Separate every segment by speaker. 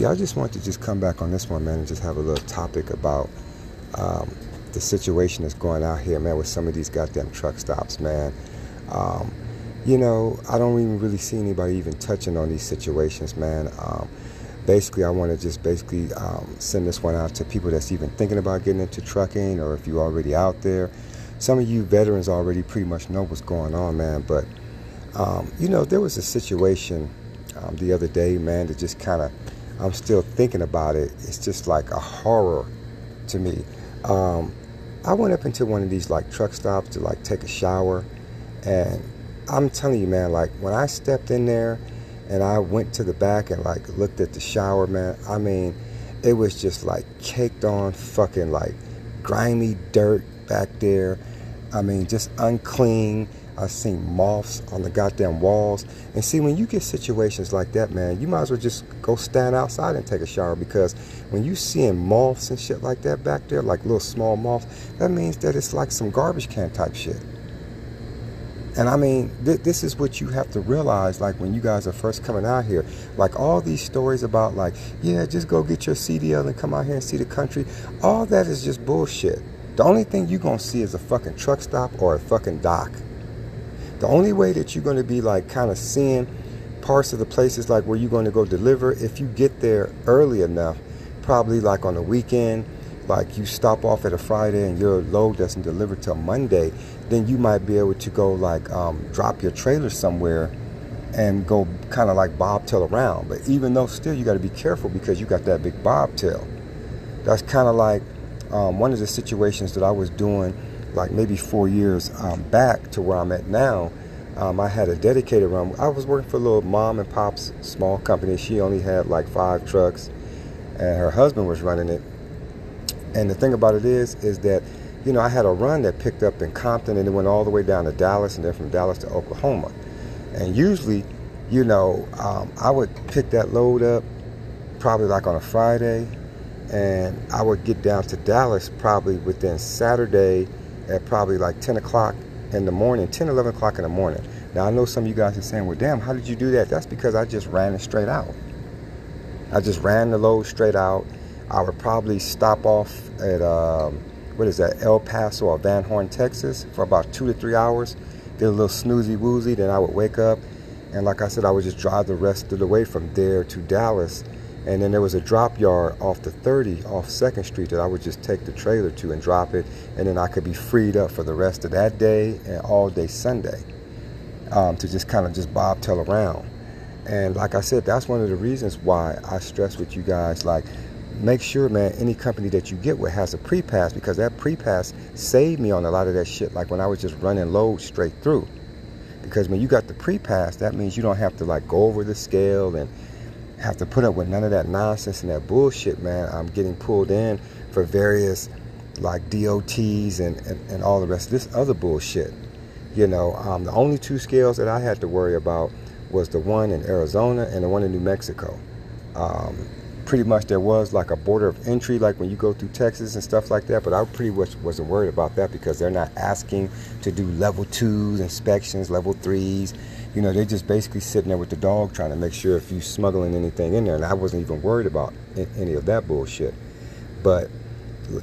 Speaker 1: Yeah, I just want to just come back on this one, man, and just have a little topic about um, the situation that's going out here, man, with some of these goddamn truck stops, man. Um, you know, I don't even really see anybody even touching on these situations, man. Um, basically, I want to just basically um, send this one out to people that's even thinking about getting into trucking, or if you're already out there. Some of you veterans already pretty much know what's going on, man. But um, you know, there was a situation um, the other day, man, that just kind of, I'm still thinking about it. It's just like a horror to me. Um, I went up into one of these like truck stops to like take a shower, and I'm telling you, man, like when I stepped in there and I went to the back and like looked at the shower, man, I mean, it was just like caked on fucking like grimy dirt back there. I mean, just unclean. I've seen moths on the goddamn walls. And see, when you get situations like that, man, you might as well just go stand outside and take a shower because when you seeing moths and shit like that back there, like little small moths, that means that it's like some garbage can type shit. And I mean, th- this is what you have to realize, like when you guys are first coming out here. Like all these stories about, like, yeah, just go get your CDL and come out here and see the country. All that is just bullshit. The only thing you're gonna see is a fucking truck stop or a fucking dock. The only way that you're gonna be like kind of seeing parts of the places like where you're gonna go deliver, if you get there early enough, probably like on the weekend like you stop off at a Friday and your load doesn't deliver till Monday, then you might be able to go like um, drop your trailer somewhere and go kind of like bobtail around. But even though still you got to be careful because you got that big bobtail. That's kind of like um, one of the situations that I was doing like maybe four years um, back to where I'm at now. Um, I had a dedicated run. I was working for a little mom and pop's small company. She only had like five trucks, and her husband was running it. And the thing about it is, is that, you know, I had a run that picked up in Compton and it went all the way down to Dallas and then from Dallas to Oklahoma. And usually, you know, um, I would pick that load up probably like on a Friday and I would get down to Dallas probably within Saturday at probably like 10 o'clock in the morning, 10, 11 o'clock in the morning. Now, I know some of you guys are saying, well, damn, how did you do that? That's because I just ran it straight out. I just ran the load straight out I would probably stop off at um, what is that, El Paso or Van Horn, Texas, for about two to three hours. Did a little snoozy woozy, then I would wake up, and like I said, I would just drive the rest of the way from there to Dallas. And then there was a drop yard off the 30 off Second Street that I would just take the trailer to and drop it, and then I could be freed up for the rest of that day and all day Sunday um, to just kind of just bobtail around. And like I said, that's one of the reasons why I stress with you guys, like make sure, man, any company that you get with has a pre-pass because that pre-pass saved me on a lot of that shit. Like when I was just running loads straight through. Because when you got the pre-pass, that means you don't have to like go over the scale and have to put up with none of that nonsense and that bullshit, man. I'm getting pulled in for various like DOTs and, and, and all the rest of this other bullshit. You know, um, the only two scales that I had to worry about was the one in Arizona and the one in New Mexico. Um, pretty much there was like a border of entry, like when you go through Texas and stuff like that. But I pretty much wasn't worried about that because they're not asking to do level twos inspections, level threes. You know, they're just basically sitting there with the dog trying to make sure if you're smuggling anything in there. And I wasn't even worried about any of that bullshit. But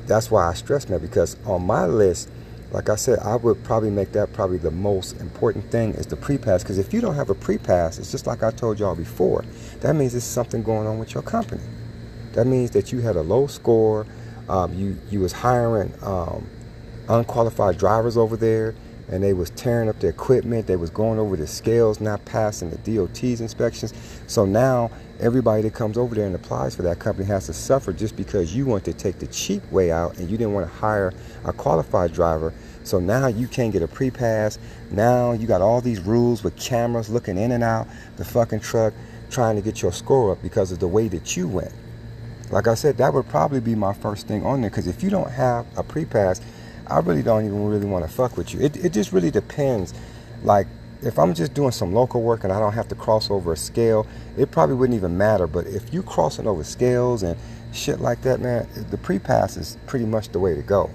Speaker 1: that's why I stress that because on my list, like I said, I would probably make that probably the most important thing is the pre-pass. Because if you don't have a pre-pass, it's just like I told y'all before. That means there's something going on with your company. That means that you had a low score. Um, you you was hiring um, unqualified drivers over there, and they was tearing up the equipment. They was going over the scales, not passing the DOT's inspections. So now everybody that comes over there and applies for that company has to suffer just because you want to take the cheap way out and you didn't want to hire a qualified driver. So now you can't get a pre-pass. Now you got all these rules with cameras looking in and out the fucking truck, trying to get your score up because of the way that you went. Like I said, that would probably be my first thing on there because if you don't have a pre-pass, I really don't even really want to fuck with you. It, it just really depends. Like, if I'm just doing some local work and I don't have to cross over a scale, it probably wouldn't even matter. But if you crossing over scales and shit like that, man, the pre-pass is pretty much the way to go.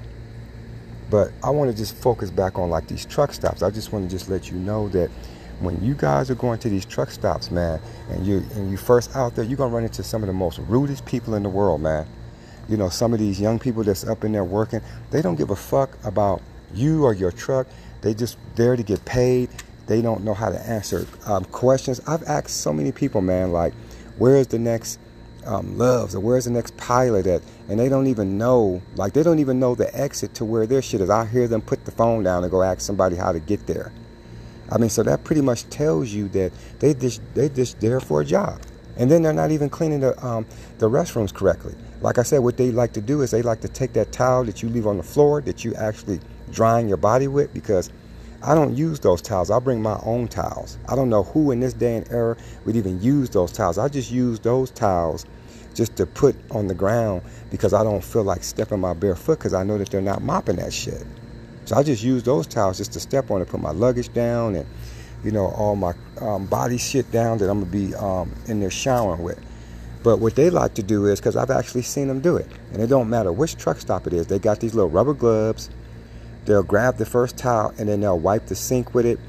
Speaker 1: But I want to just focus back on like these truck stops. I just want to just let you know that when you guys are going to these truck stops, man, and you and you first out there, you're gonna run into some of the most rudest people in the world, man. You know, some of these young people that's up in there working, they don't give a fuck about you or your truck. They just there to get paid. They don't know how to answer um, questions. I've asked so many people, man, like, where's the next um, Love's or where's the next pilot at? And they don't even know, like, they don't even know the exit to where their shit is. I hear them put the phone down and go ask somebody how to get there. I mean, so that pretty much tells you that they just they just there for a job, and then they're not even cleaning the um, the restrooms correctly. Like I said, what they like to do is they like to take that towel that you leave on the floor that you actually drying your body with because I don't use those towels. I bring my own towels. I don't know who in this day and era would even use those towels. I just use those towels just to put on the ground because I don't feel like stepping my bare foot because I know that they're not mopping that shit. So I just use those towels just to step on and put my luggage down and, you know, all my um, body shit down that I'm gonna be um, in there showering with. But what they like to do is, because I've actually seen them do it, and it don't matter which truck stop it is, they got these little rubber gloves. They'll grab the first towel and then they'll wipe the sink with it,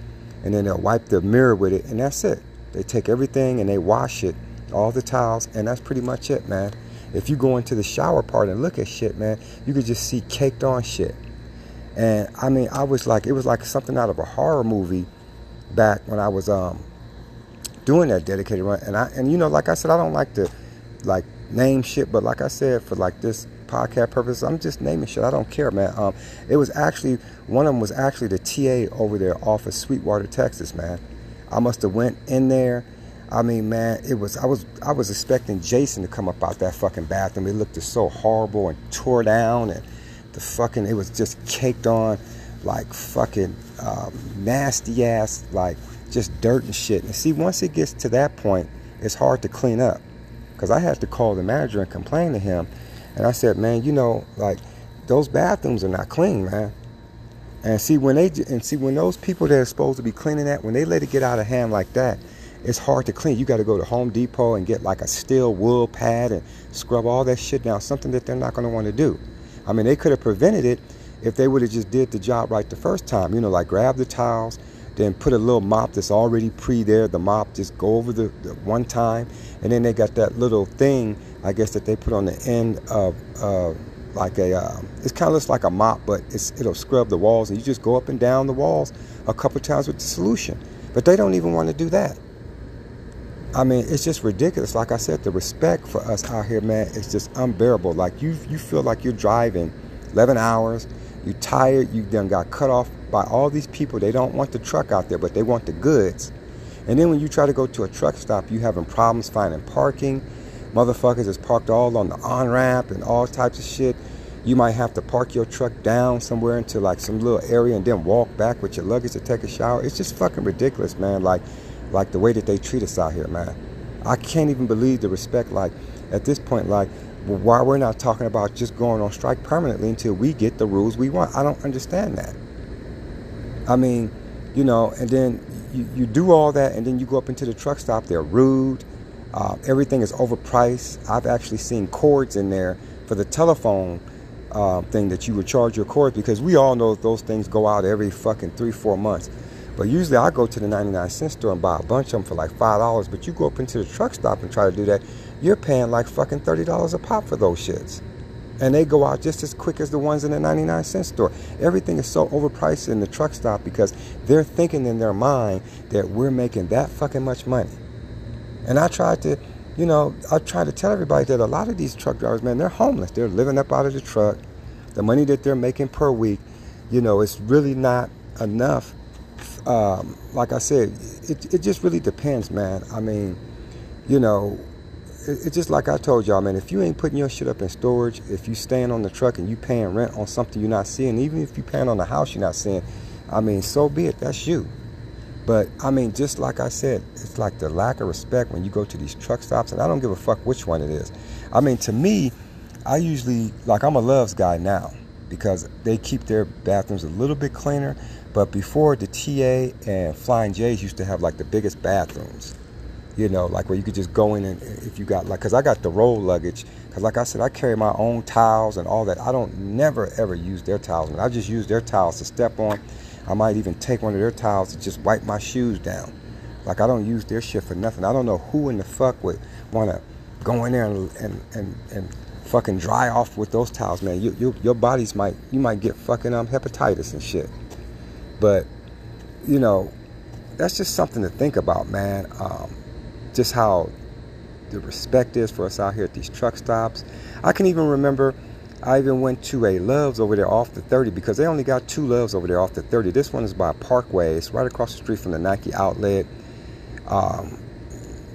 Speaker 1: and then they'll wipe the mirror with it, and that's it. They take everything and they wash it, all the towels, and that's pretty much it, man. If you go into the shower part and look at shit, man, you could just see caked on shit. And I mean, I was like, it was like something out of a horror movie back when I was um, doing that dedicated run. And I, and you know, like I said, I don't like to like name shit, but like I said, for like this podcast purpose, I'm just naming shit. I don't care, man. Um, it was actually one of them was actually the TA over there off of Sweetwater, Texas, man. I must have went in there. I mean, man, it was I was I was expecting Jason to come up out that fucking bathroom. It looked just so horrible and tore down and the fucking it was just caked on like fucking um, nasty ass like just dirt and shit. And see once it gets to that point it's hard to clean up. Because i had to call the manager and complain to him. And i said man you know like those bathrooms are not clean man. And see when they and see when those people that are supposed to be cleaning that when they let it get out of hand like that it's hard to clean. You got to go to home depot and get like a steel wool pad and scrub all that shit down something that they're not going to want to do. I mean, they could have prevented it if they would have just did the job right the first time. You know, like grab the towels, then put a little mop that's already pre there. The mop just go over the, the one time, and then they got that little thing, I guess, that they put on the end of. Uh, like a, uh, it kind of looks like a mop, but it'll scrub the walls, and you just go up and down the walls a couple times with the solution. But they don't even want to do that. I mean, it's just ridiculous. Like I said, the respect for us out here, man, is just unbearable. Like you, you feel like you're driving 11 hours. You're tired. You then got cut off by all these people. They don't want the truck out there, but they want the goods. And then when you try to go to a truck stop, you having problems finding parking. Motherfuckers is parked all on the on ramp and all types of shit. You might have to park your truck down somewhere into like some little area and then walk back with your luggage to take a shower. It's just fucking ridiculous, man. Like like the way that they treat us out here, man. I can't even believe the respect. Like at this point, like why we're not talking about just going on strike permanently until we get the rules we want. I don't understand that. I mean, you know, and then you, you do all that, and then you go up into the truck stop. They're rude. Uh, everything is overpriced. I've actually seen cords in there for the telephone uh, thing that you would charge your cords because we all know those things go out every fucking three, four months. But usually I go to the 99 cent store and buy a bunch of them for like $5. But you go up into the truck stop and try to do that, you're paying like fucking $30 a pop for those shits. And they go out just as quick as the ones in the 99 cent store. Everything is so overpriced in the truck stop because they're thinking in their mind that we're making that fucking much money. And I tried to, you know, I tried to tell everybody that a lot of these truck drivers, man, they're homeless. They're living up out of the truck. The money that they're making per week, you know, it's really not enough um, like I said, it, it just really depends, man. I mean, you know, it's just like I told y'all, man. If you ain't putting your shit up in storage, if you staying on the truck and you paying rent on something you're not seeing, even if you paying on the house you're not seeing, I mean, so be it. That's you. But I mean, just like I said, it's like the lack of respect when you go to these truck stops, and I don't give a fuck which one it is. I mean, to me, I usually like I'm a Love's guy now because they keep their bathrooms a little bit cleaner. But before the TA and Flying J's used to have like the biggest bathrooms, you know, like where you could just go in and if you got like, cause I got the roll luggage. Cause like I said, I carry my own towels and all that. I don't never ever use their towels. I just use their towels to step on. I might even take one of their towels to just wipe my shoes down. Like I don't use their shit for nothing. I don't know who in the fuck would want to go in there and, and, and, and fucking dry off with those towels, man. You, you, your bodies might, you might get fucking um, hepatitis and shit. But, you know, that's just something to think about, man. Um, just how the respect is for us out here at these truck stops. I can even remember I even went to a Love's over there off the 30 because they only got two Love's over there off the 30. This one is by Parkway. It's right across the street from the Nike outlet. Um,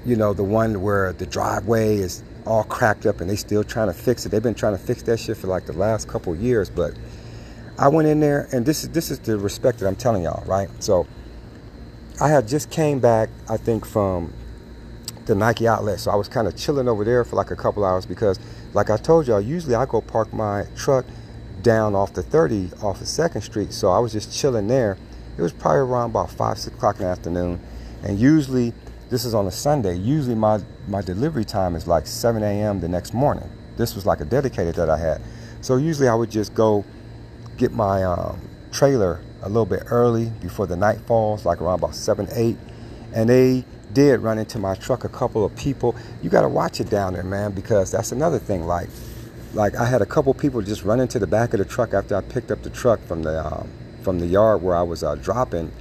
Speaker 1: you know, the one where the driveway is all cracked up and they still trying to fix it. They've been trying to fix that shit for like the last couple years. But I went in there and this is this is the respect that I'm telling y'all, right? So I had just came back, I think, from the Nike outlet. So I was kind of chilling over there for like a couple hours because, like I told y'all, usually I go park my truck down off the 30 off of Second Street. So I was just chilling there. It was probably around about five, six o'clock in the afternoon. And usually, this is on a Sunday. Usually my my delivery time is like 7 a.m. the next morning. This was like a dedicated that I had. So usually I would just go get my um, trailer a little bit early before the night falls, like around about 7, 8. And they did run into my truck a couple of people. You got to watch it down there, man, because that's another thing. Like, like I had a couple people just run into the back of the truck after I picked up the truck from the um, from the yard where I was uh, dropping,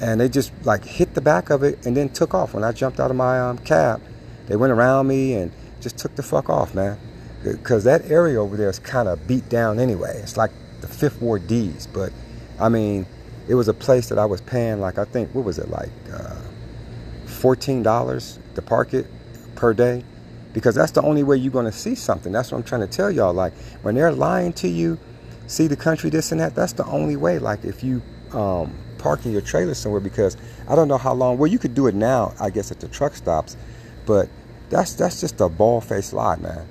Speaker 1: and they just like hit the back of it and then took off. When I jumped out of my um, cab, they went around me and just took the fuck off, man. Because that area over there is kind of beat down anyway. It's like the Fifth Ward D's, but I mean, it was a place that I was paying like I think what was it like. Uh, $14 to park it per day because that's the only way you're going to see something. That's what I'm trying to tell y'all. Like when they're lying to you, see the country, this and that, that's the only way. Like if you um, parking your trailer somewhere because I don't know how long, well, you could do it now, I guess, at the truck stops, but that's, that's just a ball faced lie, man.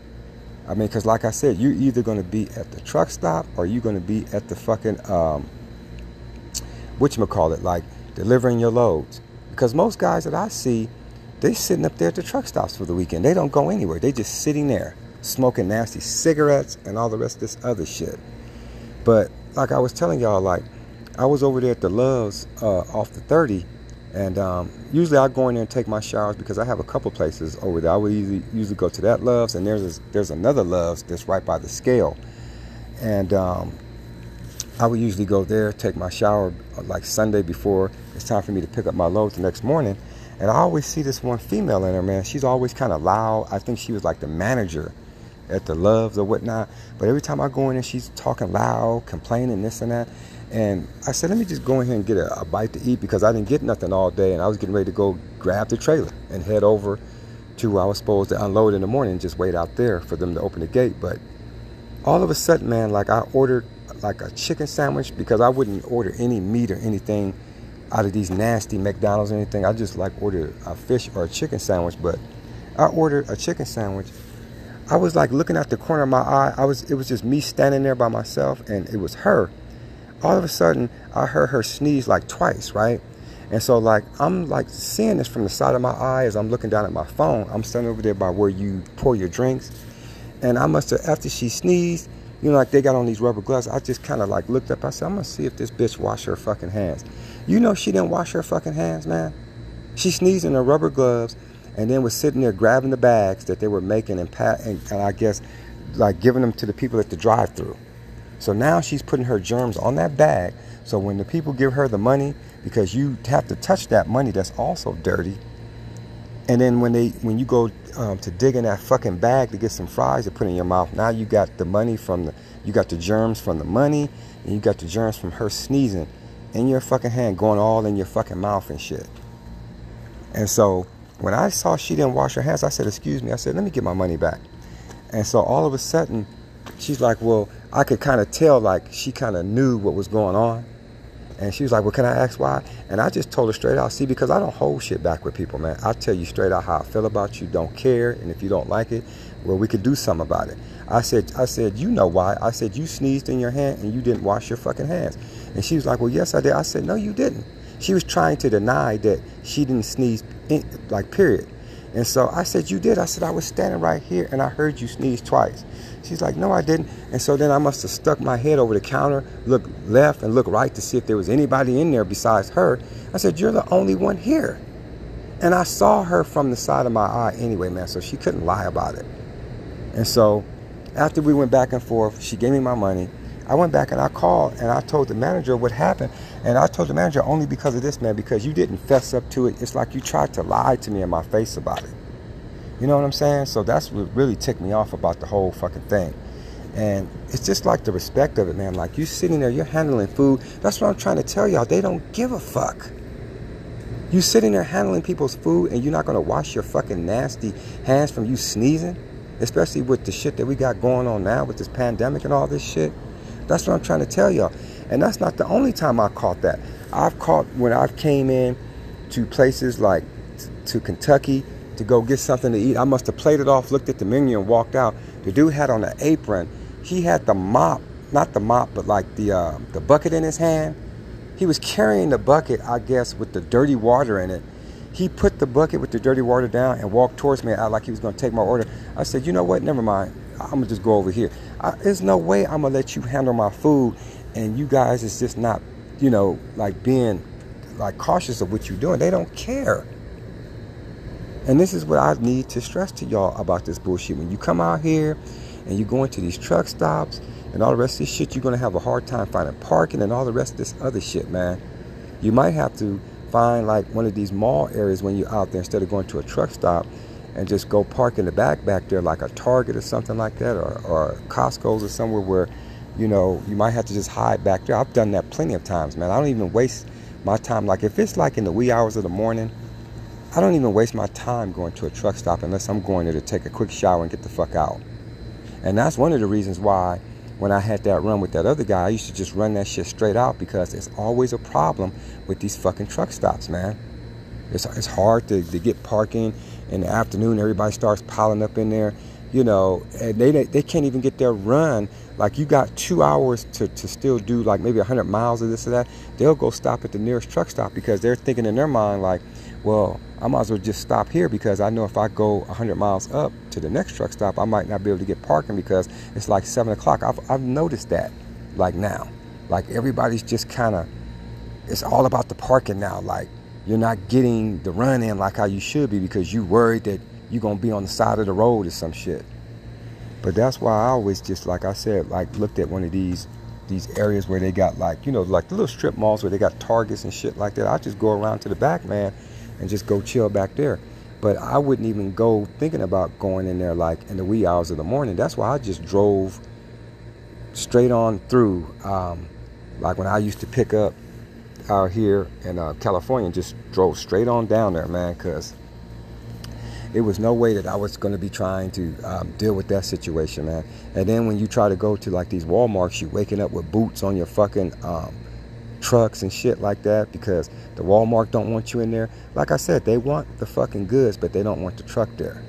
Speaker 1: I mean, because like I said, you're either going to be at the truck stop or you're going to be at the fucking, um, whatchamacallit, like delivering your loads. Because most guys that I see, they sitting up there at the truck stops for the weekend. They don't go anywhere. They just sitting there smoking nasty cigarettes and all the rest of this other shit. But like I was telling y'all, like I was over there at the Love's uh, off the 30, and um, usually I go in there and take my showers because I have a couple places over there. I would usually, usually go to that Love's, and there's there's another Love's that's right by the scale, and um, I would usually go there, take my shower uh, like Sunday before it's time for me to pick up my load the next morning. And I always see this one female in there, man. She's always kind of loud. I think she was like the manager at the Love's or whatnot. But every time I go in there, she's talking loud, complaining this and that. And I said, let me just go in here and get a, a bite to eat because I didn't get nothing all day. And I was getting ready to go grab the trailer and head over to where I was supposed to unload in the morning and just wait out there for them to open the gate. But all of a sudden, man, like I ordered like a chicken sandwich because I wouldn't order any meat or anything out of these nasty McDonald's or anything. I just like order a fish or a chicken sandwich. But I ordered a chicken sandwich. I was like looking at the corner of my eye. I was it was just me standing there by myself and it was her. All of a sudden I heard her sneeze like twice, right? And so like I'm like seeing this from the side of my eye as I'm looking down at my phone. I'm standing over there by where you pour your drinks. And I must have after she sneezed, you know, like they got on these rubber gloves. I just kind of like looked up. I said, I'm gonna see if this bitch wash her fucking hands. You know, she didn't wash her fucking hands, man. She sneezed in her rubber gloves, and then was sitting there grabbing the bags that they were making and pat and, and I guess like giving them to the people at the drive-through. So now she's putting her germs on that bag. So when the people give her the money, because you have to touch that money that's also dirty, and then when they when you go um, to dig in that fucking bag to get some fries to put in your mouth, now you got the money from the you got the germs from the money, and you got the germs from her sneezing in your fucking hand, going all in your fucking mouth and shit. And so when I saw she didn't wash her hands, I said, "Excuse me." I said, "Let me get my money back." And so all of a sudden, she's like, "Well, I could kind of tell like she kind of knew what was going on." And she was like, Well, can I ask why? And I just told her straight out, see, because I don't hold shit back with people, man. I tell you straight out how I feel about you, don't care, and if you don't like it, well, we could do something about it. I said, I said, you know why? I said, you sneezed in your hand and you didn't wash your fucking hands. And she was like, Well, yes, I did. I said, No, you didn't. She was trying to deny that she didn't sneeze, in, like, period. And so I said, You did? I said, I was standing right here and I heard you sneeze twice. She's like, No, I didn't. And so then I must have stuck my head over the counter, looked left and looked right to see if there was anybody in there besides her. I said, You're the only one here. And I saw her from the side of my eye anyway, man, so she couldn't lie about it. And so after we went back and forth, she gave me my money. I went back and I called and I told the manager what happened. And I told the manager only because of this, man, because you didn't fess up to it. It's like you tried to lie to me in my face about it. You know what I'm saying? So that's what really ticked me off about the whole fucking thing. And it's just like the respect of it, man. Like you sitting there, you're handling food. That's what I'm trying to tell y'all. They don't give a fuck. You sitting there handling people's food and you're not gonna wash your fucking nasty hands from you sneezing? Especially with the shit that we got going on now with this pandemic and all this shit. That's what I'm trying to tell y'all. And that's not the only time I caught that. I've caught when I've came in to places like t- to Kentucky to go get something to eat. I must have played it off, looked at the menu, and walked out. The dude had on an apron. He had the mop, not the mop, but like the uh, the bucket in his hand. He was carrying the bucket, I guess, with the dirty water in it. He put the bucket with the dirty water down and walked towards me out like he was going to take my order. I said, you know what? Never mind. I'm gonna just go over here. I, there's no way I'm gonna let you handle my food, and you guys is just not, you know, like being like cautious of what you're doing. They don't care. And this is what I need to stress to y'all about this bullshit. When you come out here and you go into these truck stops and all the rest of this shit, you're gonna have a hard time finding parking and all the rest of this other shit, man. You might have to find like one of these mall areas when you're out there instead of going to a truck stop and just go park in the back back there like a Target or something like that or, or Costco's or somewhere where, you know, you might have to just hide back there. I've done that plenty of times, man. I don't even waste my time. Like if it's like in the wee hours of the morning, I don't even waste my time going to a truck stop unless I'm going there to take a quick shower and get the fuck out. And that's one of the reasons why when I had that run with that other guy, I used to just run that shit straight out because it's always a problem with these fucking truck stops, man. It's, it's hard to, to get parking in the afternoon. Everybody starts piling up in there, you know, and they, they can't even get their run. Like you got two hours to, to still do like maybe 100 miles of this or that. They'll go stop at the nearest truck stop because they're thinking in their mind like, well, I might as well just stop here because I know if I go 100 miles up to the next truck stop, I might not be able to get parking because it's like 7 o'clock. I've, I've noticed that like now. Like everybody's just kind of, it's all about the parking now. Like you're not getting the run in like how you should be because you worried that you're gonna be on the side of the road or some shit. But that's why I always just like I said, like looked at one of these these areas where they got like, you know, like the little strip malls where they got targets and shit like that. I just go around to the back, man, and just go chill back there. But I wouldn't even go thinking about going in there like in the wee hours of the morning. That's why I just drove straight on through. Um, like when I used to pick up out here in uh, California and just drove straight on down there, man, because it was no way that I was going to be trying to um, deal with that situation, man. And then when you try to go to like these Walmarts, you waking up with boots on your fucking um, trucks and shit like that because the Walmart don't want you in there. Like I said, they want the fucking goods, but they don't want the truck there.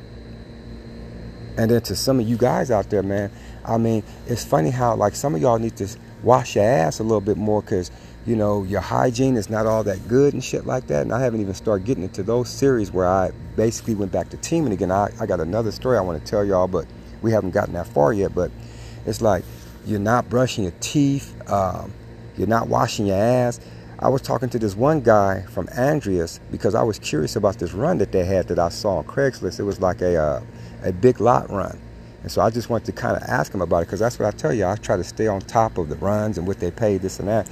Speaker 1: And then to some of you guys out there, man, I mean, it's funny how like some of y'all need to wash your ass a little bit more because you know, your hygiene is not all that good and shit like that. And I haven't even started getting into those series where I basically went back to teaming again. I, I got another story I want to tell y'all, but we haven't gotten that far yet. But it's like you're not brushing your teeth, um, you're not washing your ass. I was talking to this one guy from Andreas because I was curious about this run that they had that I saw on Craigslist. It was like a uh, a big lot run. And so I just wanted to kind of ask him about it because that's what I tell you. I try to stay on top of the runs and what they pay, this and that.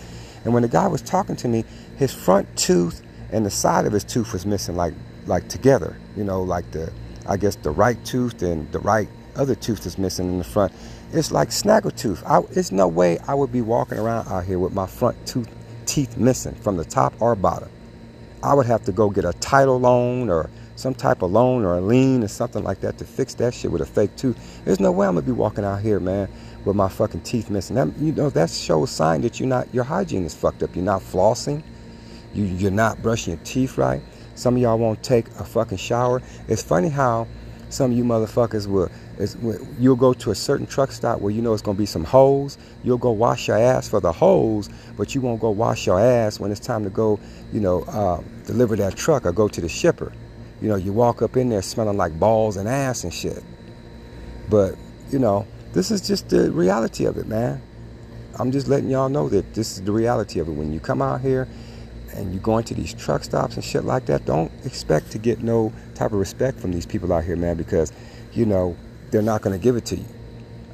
Speaker 1: And when the guy was talking to me, his front tooth and the side of his tooth was missing, like like together. You know, like the I guess the right tooth and the right other tooth is missing in the front. It's like snaggletooth. I, it's no way I would be walking around out here with my front tooth teeth missing from the top or bottom. I would have to go get a title loan or some type of loan or a lien or something like that to fix that shit with a fake tooth. There's no way I'm gonna be walking out here, man, with my fucking teeth missing. That, you know, that shows a sign that you're not, your hygiene is fucked up. You're not flossing. You, you're not brushing your teeth right. Some of y'all won't take a fucking shower. It's funny how some of you motherfuckers will, is, you'll go to a certain truck stop where you know it's going to be some holes. You'll go wash your ass for the holes, but you won't go wash your ass when it's time to go, you know, uh, deliver that truck or go to the shipper. you know, you walk up in there smelling like balls and ass and shit. But, you know, this is just the reality of it, man. I'm just letting y'all know that this is the reality of it. When you come out here and you go into these truck stops and shit like that, don't expect to get no type of respect from these people out here, man, because, you know, they're not going to give it to you.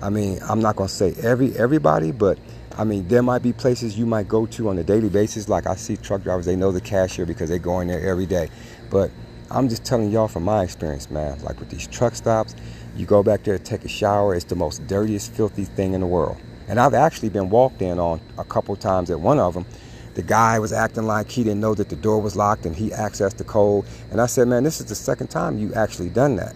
Speaker 1: I mean, I'm not going to say every everybody, but I mean, there might be places you might go to on a daily basis. Like I see truck drivers, they know the cashier because they go in there every day. But I'm just telling y'all from my experience, man. Like with these truck stops, you go back there take a shower. It's the most dirtiest, filthy thing in the world. And I've actually been walked in on a couple times at one of them. The guy was acting like he didn't know that the door was locked and he accessed the code. And I said, man, this is the second time you actually done that.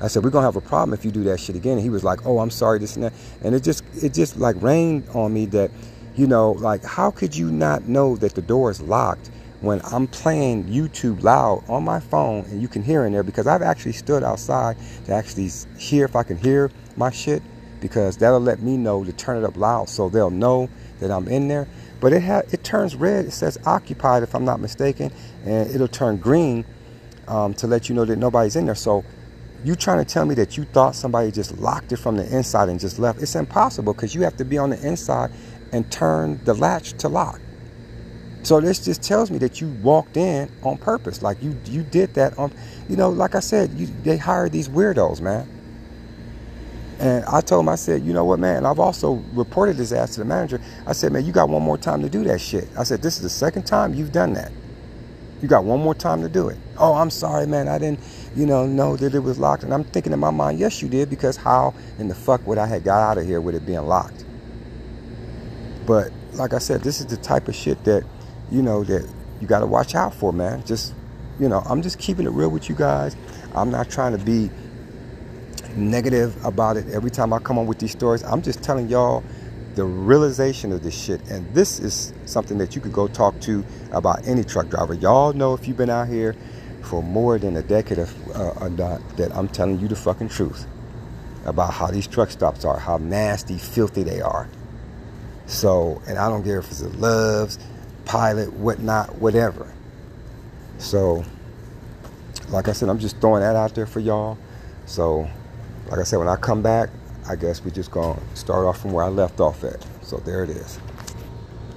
Speaker 1: I said, we're gonna have a problem if you do that shit again. And he was like, oh, I'm sorry, this and that. And it just, it just like rained on me that, you know, like how could you not know that the door is locked when I'm playing YouTube loud on my phone and you can hear in there because I've actually stood outside to actually hear if I can hear my shit because that'll let me know to turn it up loud so they'll know that I'm in there. But it ha- it turns red. It says occupied if I'm not mistaken, and it'll turn green um, to let you know that nobody's in there. So you trying to tell me that you thought somebody just locked it from the inside and just left? It's impossible because you have to be on the inside and turn the latch to lock. So this just tells me that you walked in on purpose. Like you you did that on you know, like I said, you, they hired these weirdos, man. And I told him, I said, you know what, man, I've also reported this ass to the manager. I said, man, you got one more time to do that shit. I said, this is the second time you've done that. You got one more time to do it. Oh, I'm sorry, man. I didn't, you know, know that it was locked. And I'm thinking in my mind, yes, you did, because how in the fuck would I have got out of here with it being locked? But like I said, this is the type of shit that, you know, that you got to watch out for, man. Just, you know, I'm just keeping it real with you guys. I'm not trying to be negative about it every time I come on with these stories. I'm just telling y'all the realization of this shit. And this is something that you could go talk to about any truck driver. Y'all know if you've been out here for more than a decade uh, that I'm telling you the fucking truth about how these truck stops are, how nasty, filthy they are. So, and I don't care if it's a Love's, Pilot, whatnot, whatever. So, like I said, I'm just throwing that out there for y'all. So, like I said, when I come back, I guess we're just going to start off from where I left off at. So there it is.